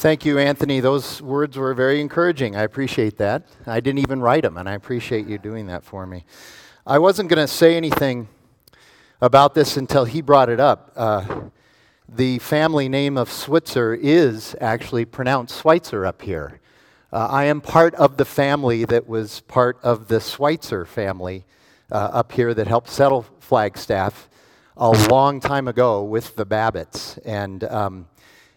Thank you, Anthony. Those words were very encouraging. I appreciate that. I didn't even write them, and I appreciate you doing that for me. I wasn't going to say anything about this until he brought it up. Uh, the family name of Switzer is actually pronounced Schweitzer up here. Uh, I am part of the family that was part of the Schweitzer family uh, up here that helped settle Flagstaff a long time ago with the Babbitts. And um,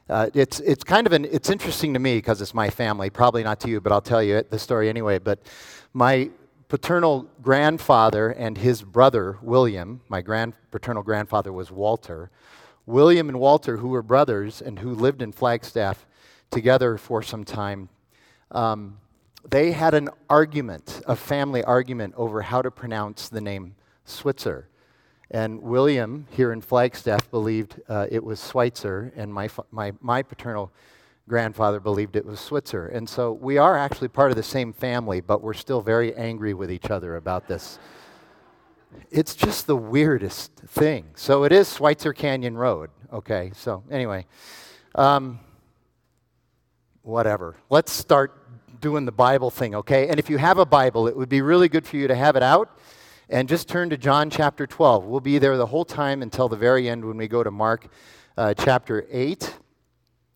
uh, it's, it's kind of an, it's interesting to me because it's my family, probably not to you, but I'll tell you the story anyway. But my paternal grandfather and his brother, William, my grand, paternal grandfather was Walter. William and Walter, who were brothers and who lived in Flagstaff together for some time, um, they had an argument, a family argument, over how to pronounce the name Switzer. And William, here in Flagstaff, believed uh, it was Schweitzer, and my, my, my paternal grandfather believed it was Switzer. And so we are actually part of the same family, but we're still very angry with each other about this. It's just the weirdest thing. So it is Schweitzer Canyon Road. Okay, so anyway, um, whatever. Let's start doing the Bible thing, okay? And if you have a Bible, it would be really good for you to have it out and just turn to John chapter 12. We'll be there the whole time until the very end when we go to Mark uh, chapter 8.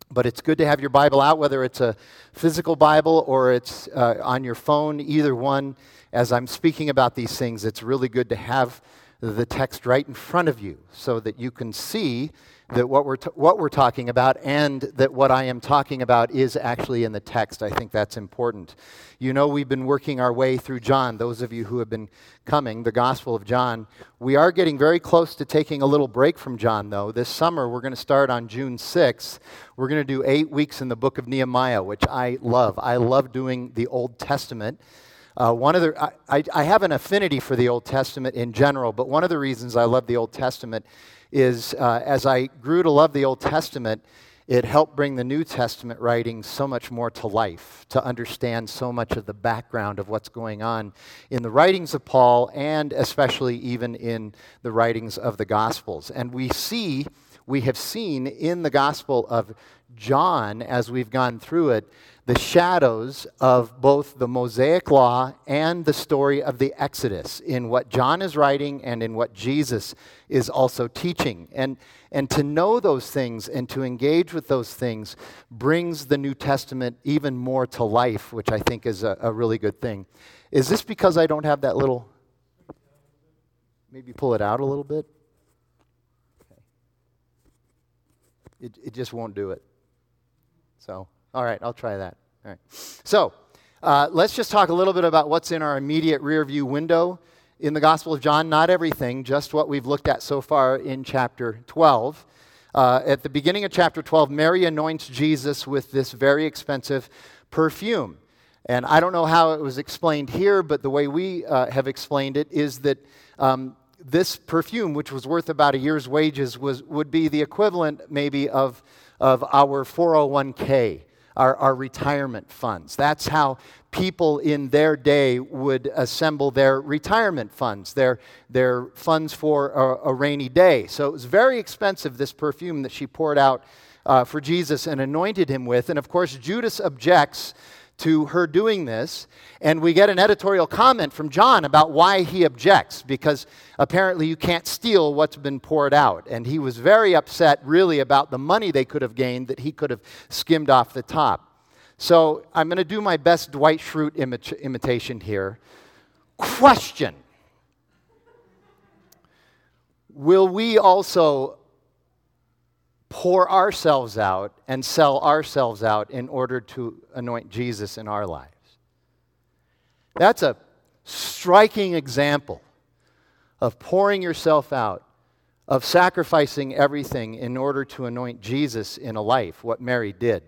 But it's good to have your Bible out, whether it's a physical Bible or it's uh, on your phone, either one. As I'm speaking about these things, it's really good to have the text right in front of you so that you can see that what we're, t- what we're talking about and that what I am talking about is actually in the text. I think that's important. You know, we've been working our way through John. Those of you who have been coming, the Gospel of John. We are getting very close to taking a little break from John, though. This summer, we're going to start on June 6th. We're going to do eight weeks in the book of Nehemiah, which I love. I love doing the Old Testament. Uh, one of the, I, I have an affinity for the Old Testament in general, but one of the reasons I love the Old Testament is uh, as I grew to love the Old Testament, it helped bring the New Testament writings so much more to life, to understand so much of the background of what's going on in the writings of Paul and especially even in the writings of the Gospels. And we see, we have seen in the Gospel of John, as we've gone through it, the shadows of both the Mosaic Law and the story of the Exodus in what John is writing and in what Jesus is also teaching. And, and to know those things and to engage with those things brings the New Testament even more to life, which I think is a, a really good thing. Is this because I don't have that little? Maybe pull it out a little bit? It, it just won't do it. So. All right, I'll try that. All right. So, uh, let's just talk a little bit about what's in our immediate rear view window in the Gospel of John. Not everything, just what we've looked at so far in chapter 12. Uh, at the beginning of chapter 12, Mary anoints Jesus with this very expensive perfume. And I don't know how it was explained here, but the way we uh, have explained it is that um, this perfume, which was worth about a year's wages, was, would be the equivalent maybe of, of our 401k our, our retirement funds. That's how people in their day would assemble their retirement funds, their, their funds for a, a rainy day. So it was very expensive, this perfume that she poured out uh, for Jesus and anointed him with. And of course, Judas objects to her doing this. And we get an editorial comment from John about why he objects, because apparently you can't steal what's been poured out. And he was very upset, really, about the money they could have gained that he could have skimmed off the top. So I'm going to do my best Dwight Schrute imi- imitation here. Question Will we also pour ourselves out and sell ourselves out in order to anoint Jesus in our lives. That's a striking example of pouring yourself out, of sacrificing everything in order to anoint Jesus in a life, what Mary did.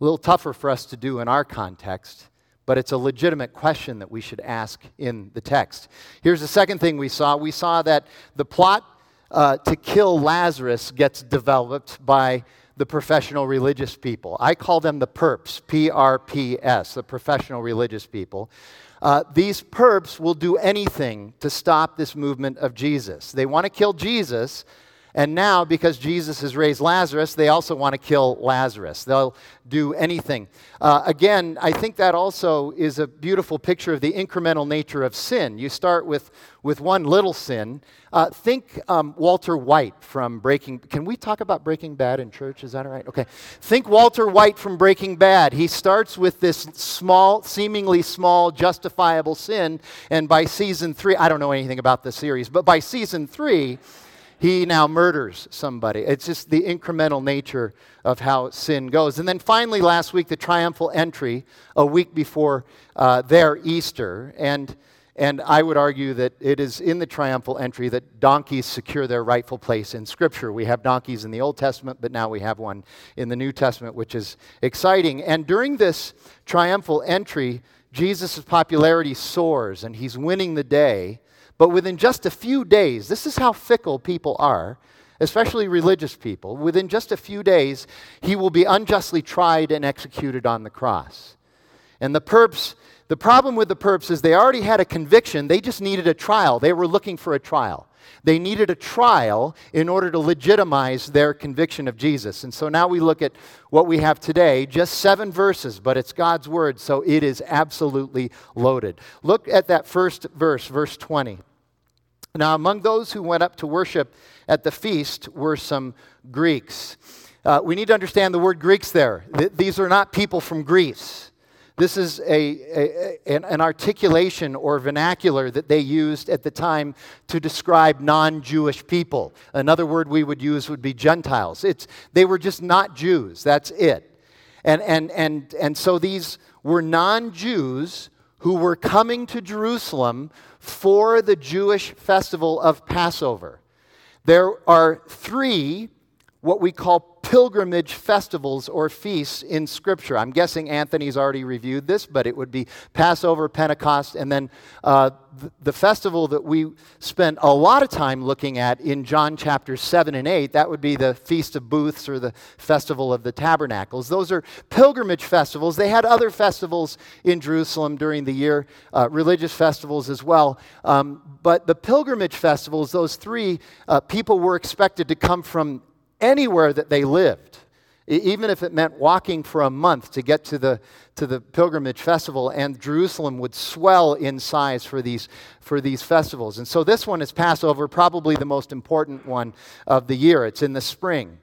A little tougher for us to do in our context, but it's a legitimate question that we should ask in the text. Here's the second thing we saw we saw that the plot uh, to kill Lazarus gets developed by the professional religious people. I call them the perps, P R P S, the professional religious people. Uh, these perps will do anything to stop this movement of Jesus. They want to kill Jesus, And now, because Jesus has raised Lazarus, they also want to kill Lazarus. They'll do anything. Uh, again, I think that also is a beautiful picture of the incremental nature of sin. You start with, with one little sin. Uh, think um, Walter White from Breaking. Can we talk about Breaking Bad in church? Is that all right? Okay. Think Walter White from Breaking Bad. He starts with this small, seemingly small, justifiable sin, and by season three, I don't know anything about the series, but by season three, he now murders somebody. It's just the incremental nature of how sin goes. And then finally, last week, the triumphal entry, a week before uh, their Easter. And, and I would argue that it is in the triumphal entry that donkeys secure their rightful place in Scripture. We have donkeys in the Old Testament, but now we have one in the New Testament, which is exciting. And during this triumphal entry, Jesus' popularity soars and he's winning the day. But within just a few days, this is how fickle people are, especially religious people. Within just a few days, he will be unjustly tried and executed on the cross. And the perps, the problem with the perps is they already had a conviction, they just needed a trial. They were looking for a trial. They needed a trial in order to legitimize their conviction of Jesus. And so now we look at what we have today, just seven verses, but it's God's word, so it is absolutely loaded. Look at that first verse, verse 20. Now, among those who went up to worship at the feast were some Greeks. Uh, we need to understand the word Greeks there. Th- these are not people from Greece. This is a, a, an, an articulation or vernacular that they used at the time to describe non Jewish people. Another word we would use would be Gentiles. It's, they were just not Jews. That's it. And, and, and, and so these were non Jews who were coming to Jerusalem for the Jewish festival of Passover. There are three what we call pilgrimage festivals or feasts in Scripture. I'm guessing Anthony's already reviewed this, but it would be Passover, Pentecost, and then uh, the, festival that we spent a lot of time looking at in John chapters 7 and 8. That would be the Feast of Booths or the Festival of the Tabernacles. Those are pilgrimage festivals. They had other festivals in Jerusalem during the year, uh, religious festivals as well. Um, but the pilgrimage festivals, those three, uh, people were expected to come from anywhere that they lived, even if it meant walking for a month to get to the, to the pilgrimage festival, and Jerusalem would swell in size for these, for these festivals. And so this one is Passover, probably the most important one of the year. It's in the spring.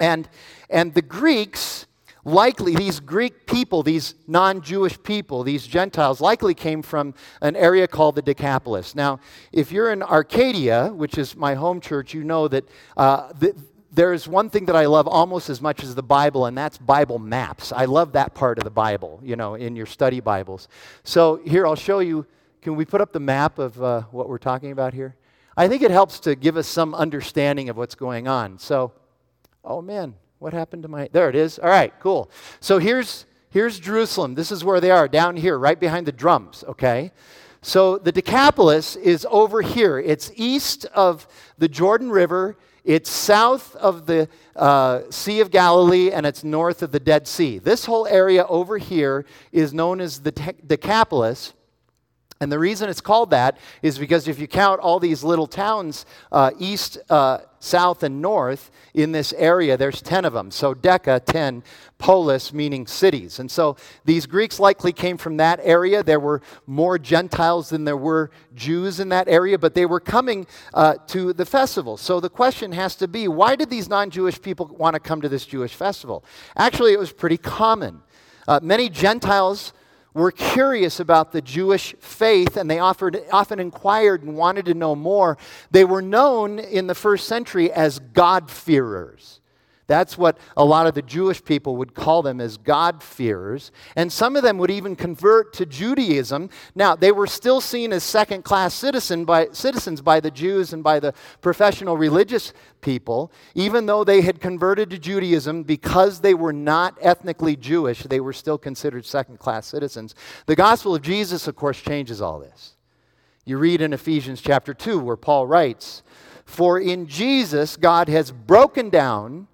And, and the Greeks, likely, these Greek people, these non Jewish people, these Gentiles, likely came from an area called the Decapolis. Now, if you're in Arcadia, which is my home church, you know that uh, the, there's one thing that I love almost as much as the Bible, and that's Bible maps. I love that part of the Bible, you know, in your study Bibles. So here, I'll show you. Can we put up the map of uh, what we're talking about here? I think it helps to give us some understanding of what's going on. So, oh man, what happened to my. There it is. All right, cool. So here's, here's Jerusalem. This is where they are, down here, right behind the drums, okay? So the Decapolis is over here. It's east of the Jordan River it's south of the uh, Sea of Galilee and it's north of the Dead Sea. This whole area over here is known as the Decapolis. And the reason it's called that is because if you count all these little towns uh, east, uh, south, and north in this area, there's 10 of them. So Deca, 10, polis, meaning cities. And so these Greeks likely came from that area. There were more Gentiles than there were Jews in that area, but they were coming uh, to the festival. So the question has to be why did these non Jewish people want to come to this Jewish festival? Actually, it was pretty common. Uh, many Gentiles were curious about the Jewish faith and they offered, often inquired and wanted to know more. They were known in the first century as God-fearers. That's what a lot of the Jewish people would call them as God-fearers. And some of them would even convert to Judaism. Now, they were still seen as second class citizen by, citizens by the Jews and by the professional religious people. Even though they had converted to Judaism, because they were not ethnically Jewish, they were still considered second class citizens. The gospel of Jesus, of course, changes all this. You read in Ephesians chapter 2 where Paul writes, For in Jesus God has broken down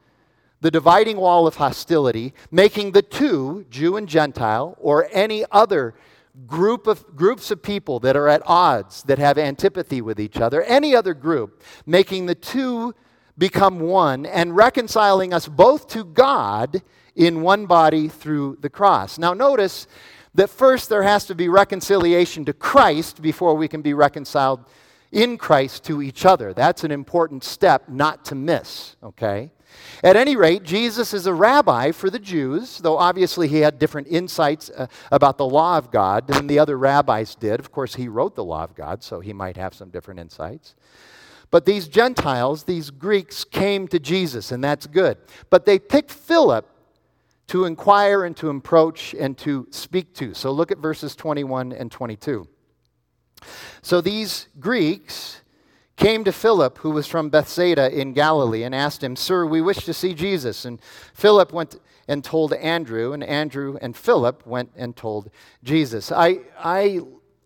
the dividing wall of hostility, making the two, Jew and Gentile, or any other group of groups of people that are at odds, that have antipathy with each other, any other group, making the two become one and reconciling us both to God in one body through the cross. Now, notice that first there has to be reconciliation to Christ before we can be reconciled in Christ to each other. That's an important step not to miss, okay? At any rate, Jesus is a rabbi for the Jews, though obviously he had different insights uh, about the law of God than the other rabbis did. Of course, he wrote the law of God, so he might have some different insights. But these Gentiles, these Greeks, came to Jesus, and that's good. But they picked Philip to inquire and to approach and to speak to. So look at verses 21 and 22. So these Greeks came to Philip, who was from Bethsaida in Galilee, and asked him, Sir, we wish to see Jesus. And Philip went and told Andrew, and Andrew and Philip went and told Jesus. I, I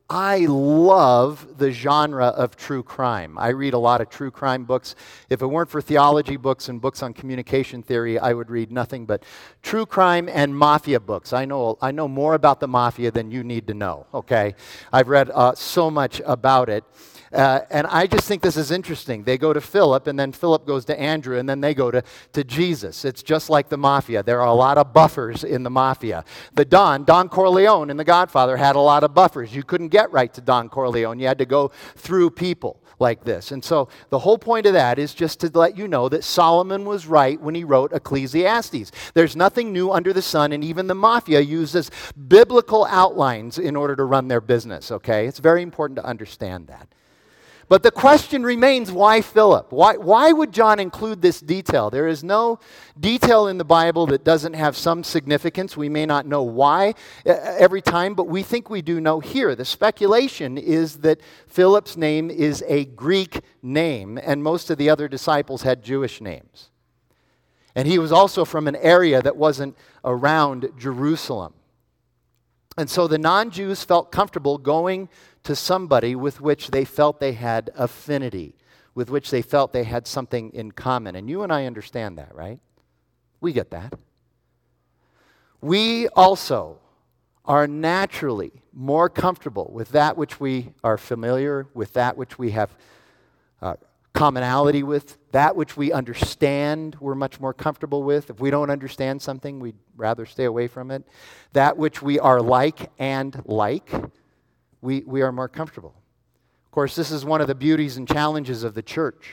I love the genre of true crime. I read a lot of true crime books. If it weren't for theology books and books on communication theory, I would read nothing but true crime and mafia books. I know, I know more about the mafia than you need to know, okay? I've read uh, so much about it. Uh, and I just think this is interesting. They go to Philip, and then Philip goes to Andrew, and then they go to, to Jesus. It's just like the mafia. There are a lot of buffers in the mafia. The Don, Don Corleone in The Godfather, had a lot of buffers. You couldn't get right to Don Corleone, you had to go through people like this. And so the whole point of that is just to let you know that Solomon was right when he wrote Ecclesiastes. There's nothing new under the sun, and even the mafia uses biblical outlines in order to run their business, okay? It's very important to understand that. But the question remains why Philip? Why, why would John include this detail? There is no detail in the Bible that doesn't have some significance. We may not know why every time, but we think we do know here. The speculation is that Philip's name is a Greek name, and most of the other disciples had Jewish names. And he was also from an area that wasn't around Jerusalem. And so the non Jews felt comfortable going to somebody with which they felt they had affinity, with which they felt they had something in common. And you and I understand that, right? We get that. We also are naturally more comfortable with that which we are familiar with, that which we have uh, commonality with, that which we understand, we're much more comfortable with. If we don't understand something, we'd rather stay away from it. That which we are like and like, we, we are more comfortable. Of course, this is one of the beauties and challenges of the church.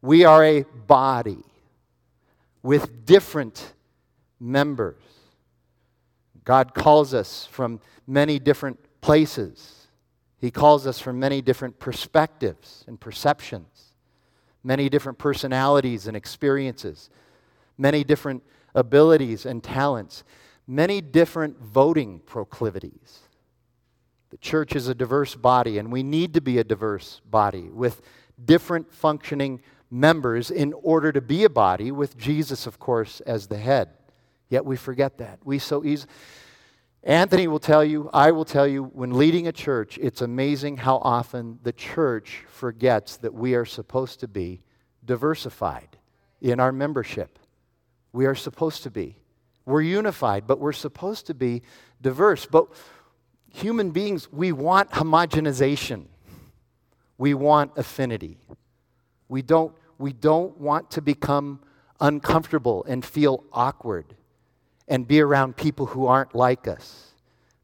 We are a body with different members. God calls us from many different places. He calls us from many different perspectives and perceptions, many different personalities and experiences, many different abilities and talents, many different voting proclivities. The church is a diverse body, and we need to be a diverse body with different functioning members in order to be a body with Jesus, of course, as the head. Yet we forget that. We so easily. Anthony will tell you, I will tell you, when leading a church, it's amazing how often the church forgets that we are supposed to be diversified in our membership. We are supposed to be. We're unified, but we're supposed to be diverse. But human beings, we want homogenization. We want affinity. We don't, we don't want to become uncomfortable and feel awkward and be around people who aren't like us.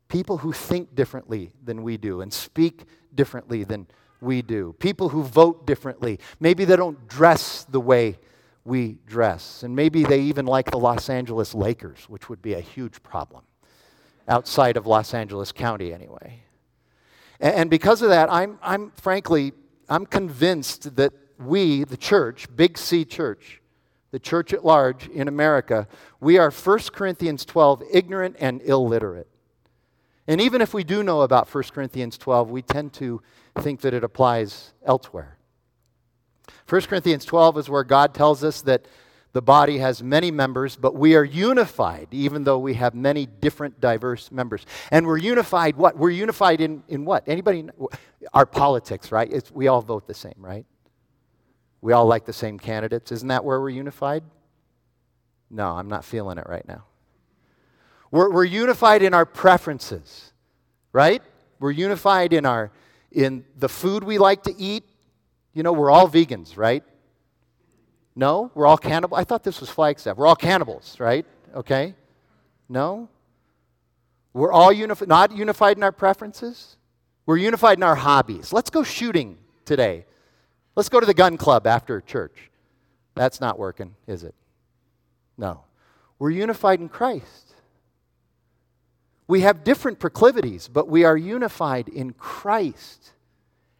People who think differently than we do and speak differently than we do. People who vote differently. Maybe they don't dress the way we dress. And maybe they even like the Los Angeles Lakers, which would be a huge problem outside of Los Angeles County, anyway. And, because of that, I'm, I'm frankly, I'm convinced that we, the church, Big C Church, the church at large in America, we are 1 Corinthians 12 ignorant and illiterate. And even if we do know about 1 Corinthians 12, we tend to think that it applies elsewhere. 1 Corinthians 12 is where God tells us that the body has many members, but we are unified, even though we have many different, diverse members. And we're unified what? We're unified in, in what? Anybody? Our politics, right? It's, we all vote the same, right? We all like the same candidates. Isn't that where we're unified? No, I'm not feeling it right now. We're, we're unified in our preferences, right? We're unified in, our, in the food we like to eat. You know, we're all vegans, right? No? We're all cannibals? I thought this was Flagstaff. We're all cannibals, right? Okay? No? We're all unifi- not unified in our preferences? We're unified in our hobbies. Let's go shooting today. Let's go to the gun club after church. That's not working, is it? No. We're unified in Christ. We have different proclivities, but we are unified in Christ.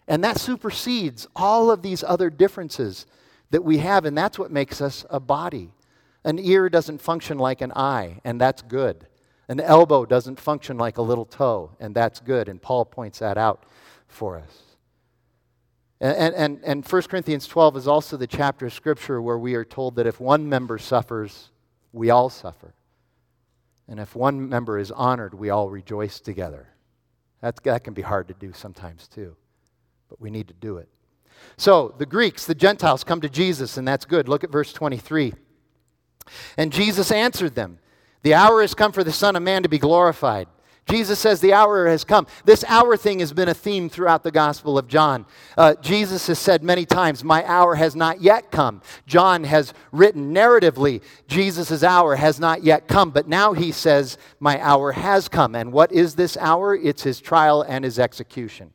And that supersedes all of these other differences that we have, and that's what makes us a body. An ear doesn't function like an eye, and that's good. An elbow doesn't function like a little toe, and that's good. And Paul points that out for us. And, and, and 1 Corinthians 12 is also the chapter of Scripture where we are told that if one member suffers, we all suffer. And if one member is honored, we all rejoice together. That, that can be hard to do sometimes too, but we need to do it. So the Greeks, the Gentiles, come to Jesus, and that's good. Look at verse 23. And Jesus answered them The hour has come for the Son of Man to be glorified. Jesus says the hour has come. This hour thing has been a theme throughout the Gospel of John. Uh, Jesus has said many times, My hour has not yet come. John has written narratively, Jesus' hour has not yet come. But now he says, My hour has come. And what is this hour? It's his trial and his execution.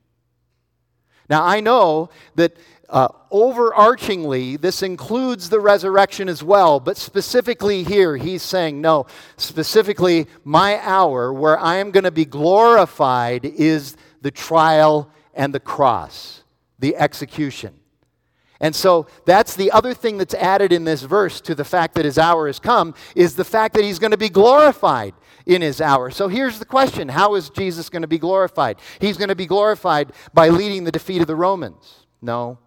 Now, I know that uh, overarchingly, this includes the resurrection as well, but specifically here, he's saying, no, specifically, my hour where I am going to be glorified is the trial and the cross, the execution. And so that's the other thing that's added in this verse to the fact that his hour has come is the fact that he's going to be glorified in his hour. So here's the question How is Jesus going to be glorified? He's going to be glorified by leading the defeat of the Romans. No.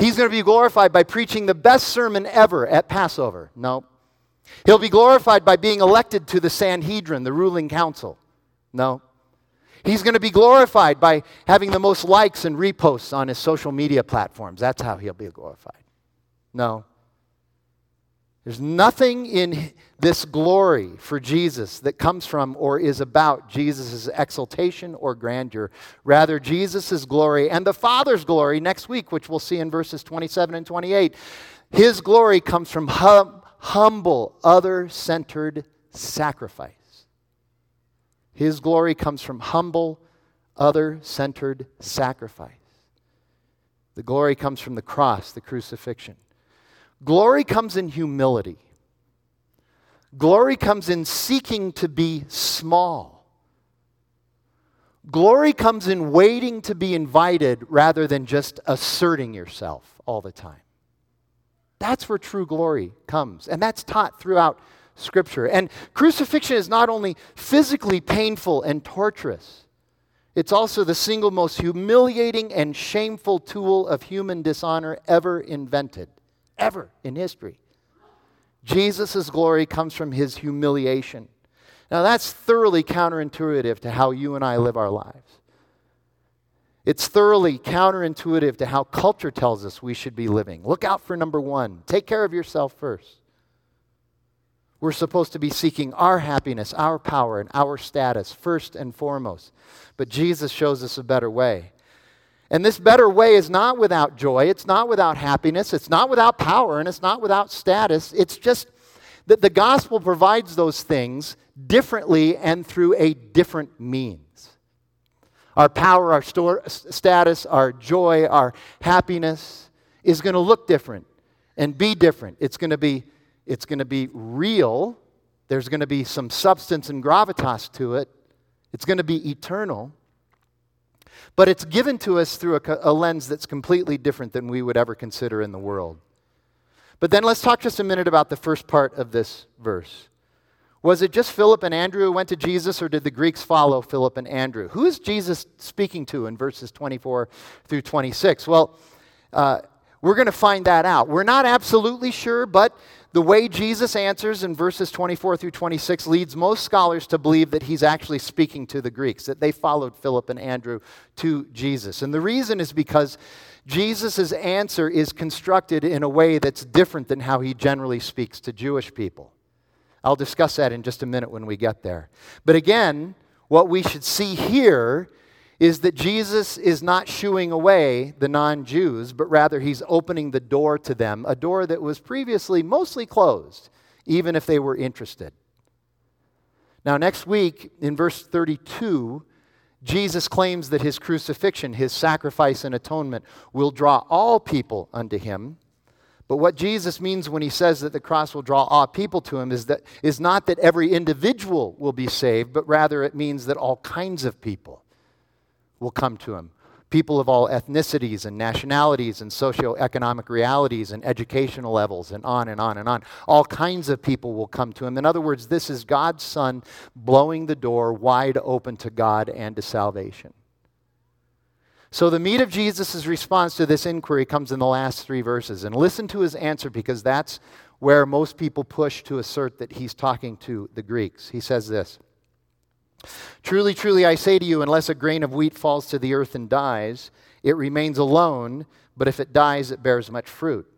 He's going to be glorified by preaching the best sermon ever at Passover. No. He'll be glorified by being elected to the Sanhedrin, the ruling council. No. He's going to be glorified by having the most likes and reposts on his social media platforms. That's how he'll be glorified. No. There's nothing in this glory for Jesus that comes from or is about Jesus' exaltation or grandeur. Rather, Jesus' glory and the Father's glory next week, which we'll see in verses 27 and 28, his glory comes from hum- humble, other centered sacrifice. His glory comes from humble, other centered sacrifice. The glory comes from the cross, the crucifixion. Glory comes in humility. Glory comes in seeking to be small. Glory comes in waiting to be invited rather than just asserting yourself all the time. That's where true glory comes. And that's taught throughout Scripture. And crucifixion is not only physically painful and torturous, it's also the single most humiliating and shameful tool of human dishonor ever invented ever in history. Jesus' glory comes from his humiliation. Now, that's thoroughly counterintuitive to how you and I live our lives. It's thoroughly counterintuitive to how culture tells us we should be living. Look out for number one take care of yourself first. We're supposed to be seeking our happiness, our power, and our status first and foremost. But Jesus shows us a better way. And this better way is not without joy, it's not without happiness, it's not without power, and it's not without status. It's just that the gospel provides those things differently and through a different means. Our power, our store, status, our joy, our happiness is going to look different and be different. It's going to be, it's going to be real. There's going to be some substance and gravitas to it. It's going to be eternal. But it's given to us through a, a, lens that's completely different than we would ever consider in the world. But then let's talk just a minute about the first part of this verse. Was it just Philip and Andrew who went to Jesus, or did the Greeks follow Philip and Andrew? Who is Jesus speaking to in verses 24 through 26? Well, uh, we're going to find that out. We're not absolutely sure, but the way Jesus answers in verses 24 through 26 leads most scholars to believe that he's actually speaking to the Greeks, that they followed Philip and Andrew to Jesus. And the reason is because Jesus' answer is constructed in a way that's different than how he generally speaks to Jewish people. I'll discuss that in just a minute when we get there. But again, what we should see here is that Jesus is not shooing away the non Jews, but rather he's opening the door to them, a door that was previously mostly closed, even if they were interested. Now, next week, in verse 32, Jesus claims that his crucifixion, his sacrifice and atonement, will draw all people unto him. But what Jesus means when he says that the cross will draw all people to him is, that, is not that every individual will be saved, but rather it means that all kinds of people will come to him. People of all ethnicities and nationalities and socioeconomic realities and educational levels and on and on and on. All kinds of people will come to him. In other words, this is God's Son blowing the door wide open to God and to salvation. So, the meat of Jesus' response to this inquiry comes in the last three verses. And listen to his answer because that's where most people push to assert that he's talking to the Greeks. He says this Truly, truly, I say to you, unless a grain of wheat falls to the earth and dies, it remains alone, but if it dies, it bears much fruit.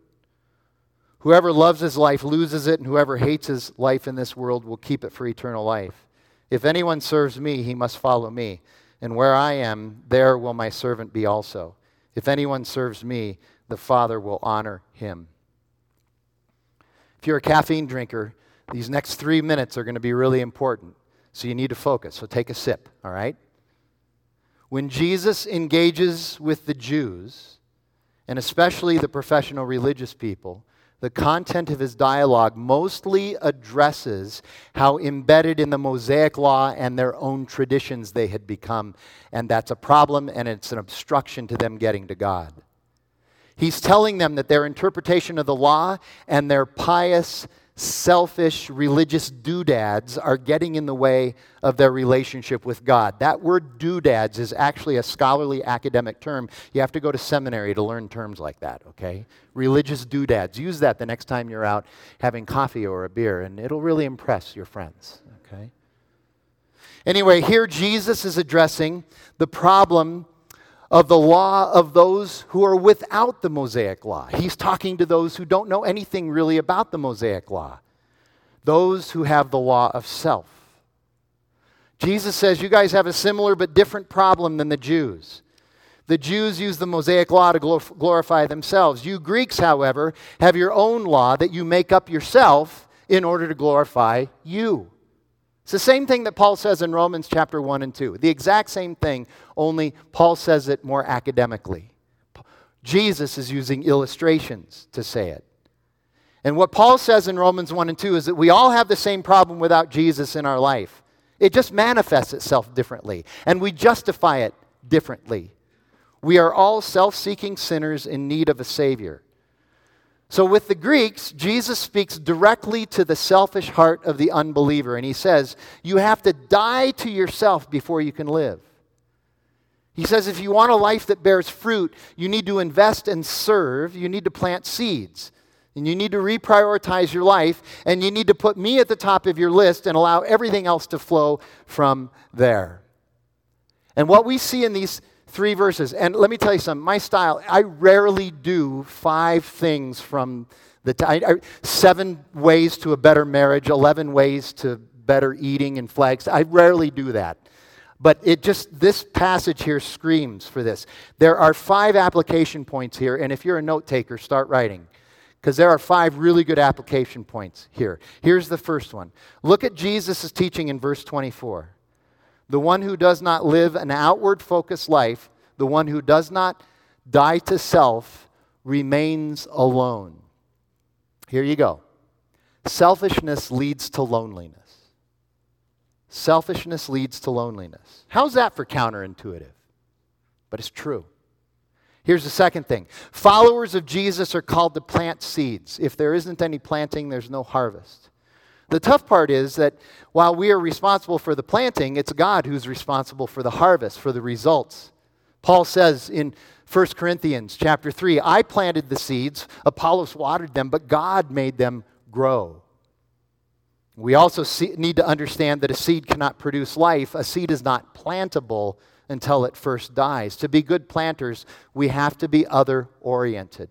Whoever loves his life loses it, and whoever hates his life in this world will keep it for eternal life. If anyone serves me, he must follow me, and where I am, there will my servant be also. If anyone serves me, the Father will honor him. If you're a caffeine drinker, these next three minutes are going to be really important. So you need to focus. So take a sip, all right? When Jesus engages with the Jews, and especially the professional religious people, the content of his dialogue mostly addresses how embedded in the Mosaic law and their own traditions they had become. And that's a problem and it's an obstruction to them getting to God. He's telling them that their interpretation of the law and their pious selfish religious doodads are getting in the way of their relationship with God. That word doodads is actually a scholarly academic term. You have to go to seminary to learn terms like that, okay? Religious doodads. Use that the next time you're out having coffee or a beer, and it'll really impress your friends, okay? Anyway, here Jesus is addressing the problem of the law of those who are without the Mosaic law. He's talking to those who don't know anything really about the Mosaic law, those who have the law of self. Jesus says, You guys have a similar but different problem than the Jews. The Jews use the Mosaic law to glorify themselves. You Greeks, however, have your own law that you make up yourself in order to glorify you. It's the same thing that Paul says in Romans chapter 1 and 2. The exact same thing, only Paul says it more academically. Jesus is using illustrations to say it. And what Paul says in Romans 1 and 2 is that we all have the same problem without Jesus in our life. It just manifests itself differently, and we justify it differently. We are all self seeking sinners in need of a Savior. So, with the Greeks, Jesus speaks directly to the selfish heart of the unbeliever, and he says, You have to die to yourself before you can live. He says, If you want a life that bears fruit, you need to invest and serve, you need to plant seeds. And you need to reprioritize your life, and you need to put me at the top of your list and allow everything else to flow from there. And what we see in these three verses. And let me tell you something my style, I rarely do five things from the seven ways to a better marriage, 11 ways to better eating and flags. I rarely do that. But it just, this passage here screams for this. There are five application points here, and if you're a note taker, start writing. Because there are five really good application points here. Here's the first one. Look at Jesus' teaching in verse 24. The one who does not live an outward focused life, the one who does not die to self, remains alone. Here you go. Selfishness leads to loneliness. Selfishness leads to loneliness. How's that for counterintuitive? But it's true. Here's the second thing followers of Jesus are called to plant seeds. If there isn't any planting, there's no harvest. The tough part is that while we are responsible for the planting, it's God who's responsible for the harvest, for the results. Paul says in 1 Corinthians chapter 3, I planted the seeds, Apollos watered them, but God made them grow. We also see, need to understand that a seed cannot produce life. A seed is not plantable until it first dies. To be good planters, we have to be other oriented.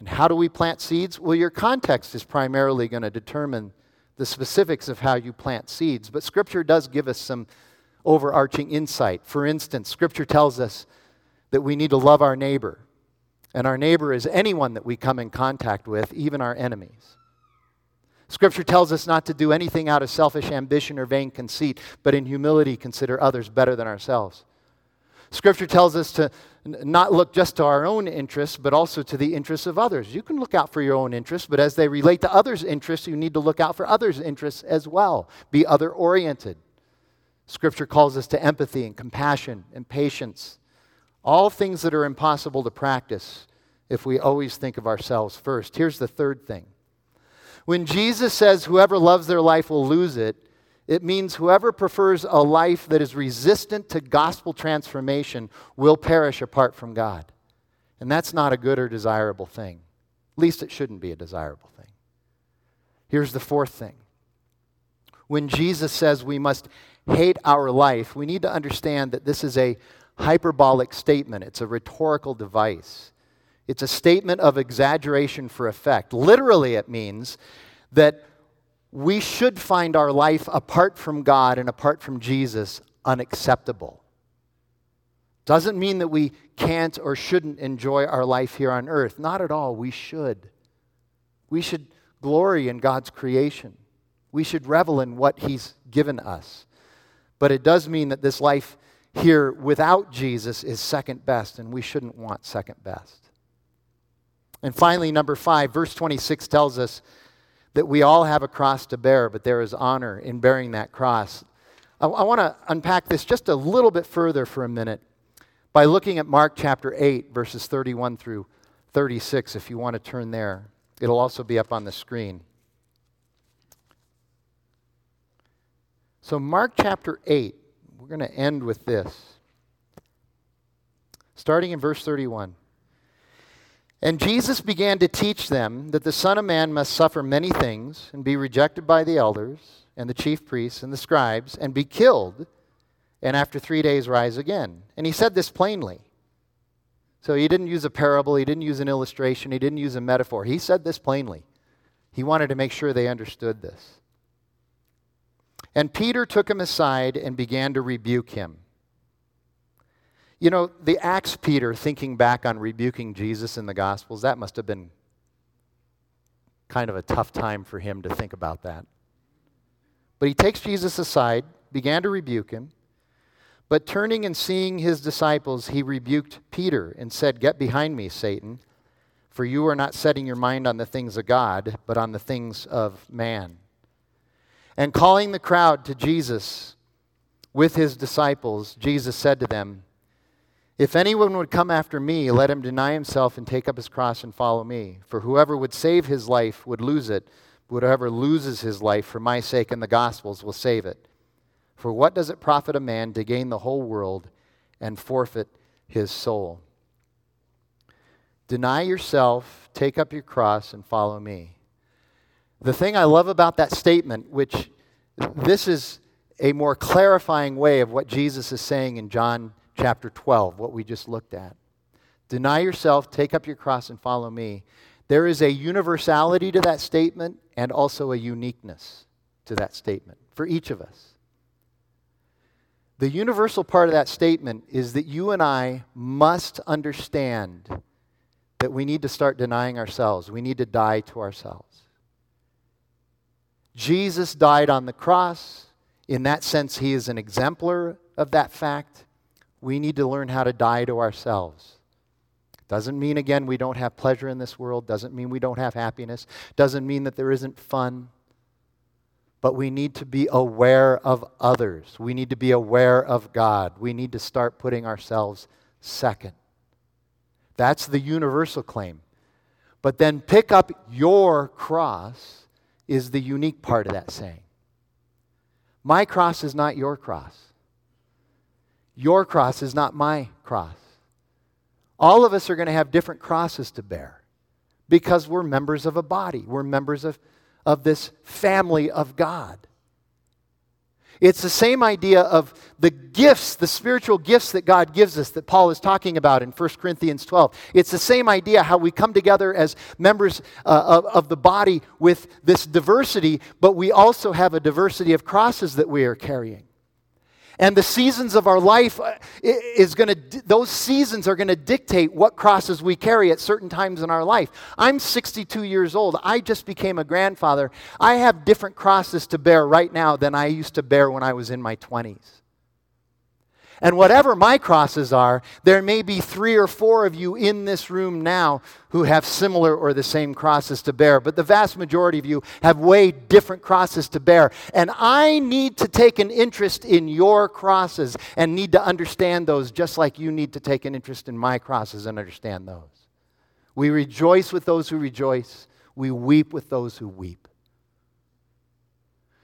And how do we plant seeds? Well, your context is primarily going to determine the specifics of how you plant seeds. But Scripture does give us some overarching insight. For instance, Scripture tells us that we need to love our neighbor, and our neighbor is anyone that we come in contact with, even our enemies. Scripture tells us not to do anything out of selfish ambition or vain conceit, but in humility consider others better than ourselves. Scripture tells us to not look just to our own interests, but also to the interests of others. You can look out for your own interests, but as they relate to others' interests, you need to look out for others' interests as well. Be other oriented. Scripture calls us to empathy and compassion and patience. All things that are impossible to practice if we always think of ourselves first. Here's the third thing. When Jesus says, Whoever loves their life will lose it, it means whoever prefers a life that is resistant to gospel transformation will perish apart from God. And that's not a good or desirable thing. At least it shouldn't be a desirable thing. Here's the fourth thing. When Jesus says we must hate our life, we need to understand that this is a hyperbolic statement, it's a rhetorical device. It's a statement of exaggeration for effect. Literally, it means that we should find our life apart from God and apart from Jesus unacceptable. Doesn't mean that we can't or shouldn't enjoy our life here on earth. Not at all. We should. We should glory in God's creation. We should revel in what He's given us. But it does mean that this life here without Jesus is second best, and we shouldn't want second best. And finally, number five, verse 26 tells us that we all have a cross to bear, but there is honor in bearing that cross. I, I want to unpack this just a little bit further for a minute by looking at Mark chapter 8, verses 31 through 36, if you want to turn there. It'll also be up on the screen. So, Mark chapter 8, we're going to end with this. Starting in verse 31. And Jesus began to teach them that the Son of Man must suffer many things and be rejected by the elders and the chief priests and the scribes and be killed and after three days rise again. And he said this plainly. So he didn't use a parable, he didn't use an illustration, he didn't use a metaphor. He said this plainly. He wanted to make sure they understood this. And Peter took him aside and began to rebuke him. You know, the Acts Peter thinking back on rebuking Jesus in the Gospels, that must have been kind of a tough time for him to think about that. But he takes Jesus aside, began to rebuke him. But turning and seeing his disciples, he rebuked Peter and said, Get behind me, Satan, for you are not setting your mind on the things of God, but on the things of man. And calling the crowd to Jesus with his disciples, Jesus said to them, if anyone would come after me, let him deny himself and take up his cross and follow me. For whoever would save his life would lose it, but whoever loses his life for my sake and the gospel's will save it. For what does it profit a man to gain the whole world and forfeit his soul? Deny yourself, take up your cross, and follow me. The thing I love about that statement, which this is a more clarifying way of what Jesus is saying in John chapter 12, what we just looked at. Deny yourself, take up your cross, and follow me. There is a universality to that statement and also a uniqueness to that statement for each of us. The universal part of that statement is that you and I must understand that we need to start denying ourselves. We need to die to ourselves. Jesus died on the cross. In that sense, he is an exemplar of that fact we need to learn how to die to ourselves. Doesn't mean, again, we don't have pleasure in this world. Doesn't mean we don't have happiness. Doesn't mean that there isn't fun. But we need to be aware of others. We need to be aware of God. We need to start putting ourselves second. That's the universal claim. But then pick up your cross is the unique part of that saying. My cross is not your cross. Your cross is not my cross. All of us are going to have different crosses to bear because we're members of a body, we're members of, of this family of God. It's the same idea of the gifts, the spiritual gifts that God gives us that Paul is talking about in 1 Corinthians 12. It's the same idea how we come together as members uh, of, of the body with this diversity, but we also have a diversity of crosses that we are carrying. And the seasons of our life uh, is going to, those seasons are going to dictate what crosses we carry at certain times in our life. I'm 62 years old. I just became a grandfather. I have different crosses to bear right now than I used to bear when I was in my 20s. And whatever my crosses are, there may be three or four of you in this room now who have similar or the same crosses to bear. But the vast majority of you have way different crosses to bear. And I need to take an interest in your crosses and need to understand those just like you need to take an interest in my crosses and understand those. We rejoice with those who rejoice, we weep with those who weep.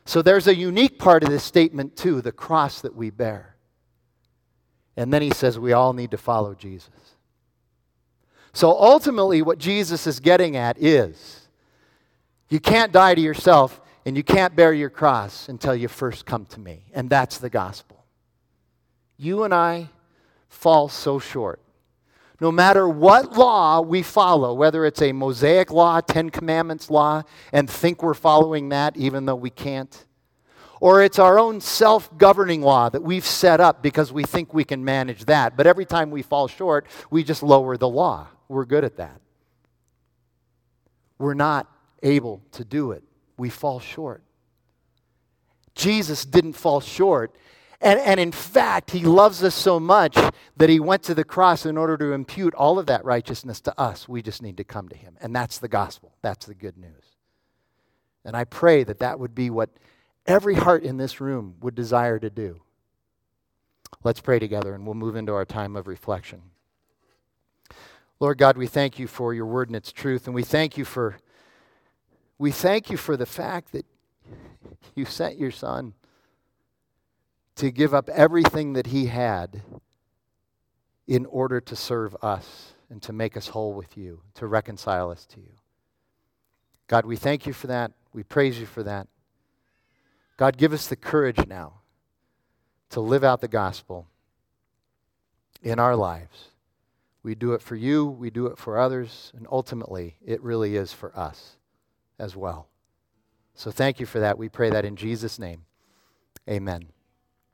So there's a unique part of this statement, too the cross that we bear. And then he says we all need to follow Jesus. So ultimately, what Jesus is getting at is you can't die to yourself and you can't bear your cross until you first come to me. And that's the gospel. You and I fall so short. No matter what law we follow, whether it's a Mosaic law, Ten Commandments law, and think we're following that even though we can't, or it's our own self governing law that we've set up because we think we can manage that. But every time we fall short, we just lower the law. We're good at that. We're not able to do it. We fall short. Jesus didn't fall short. And, and in fact, he loves us so much that he went to the cross in order to impute all of that righteousness to us. We just need to come to him. And that's the gospel. That's the good news. And I pray that that would be what every heart in this room would desire to do. Let's pray together and we'll move into our time of reflection. Lord God, we thank you for your word and its truth, and we thank you for we thank you for the fact that you sent your son to give up everything that he had in order to serve us and to make us whole with you, to reconcile us to you. God, we thank you for that. We praise you for that. God, give us the courage now to live out the gospel in our lives. We do it for you, we do it for others, and ultimately, it really is for us as well. So thank you for that. We pray that in Jesus' name. Amen.